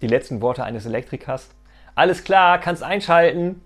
die letzten Worte eines Elektrikers. Alles klar, kannst einschalten.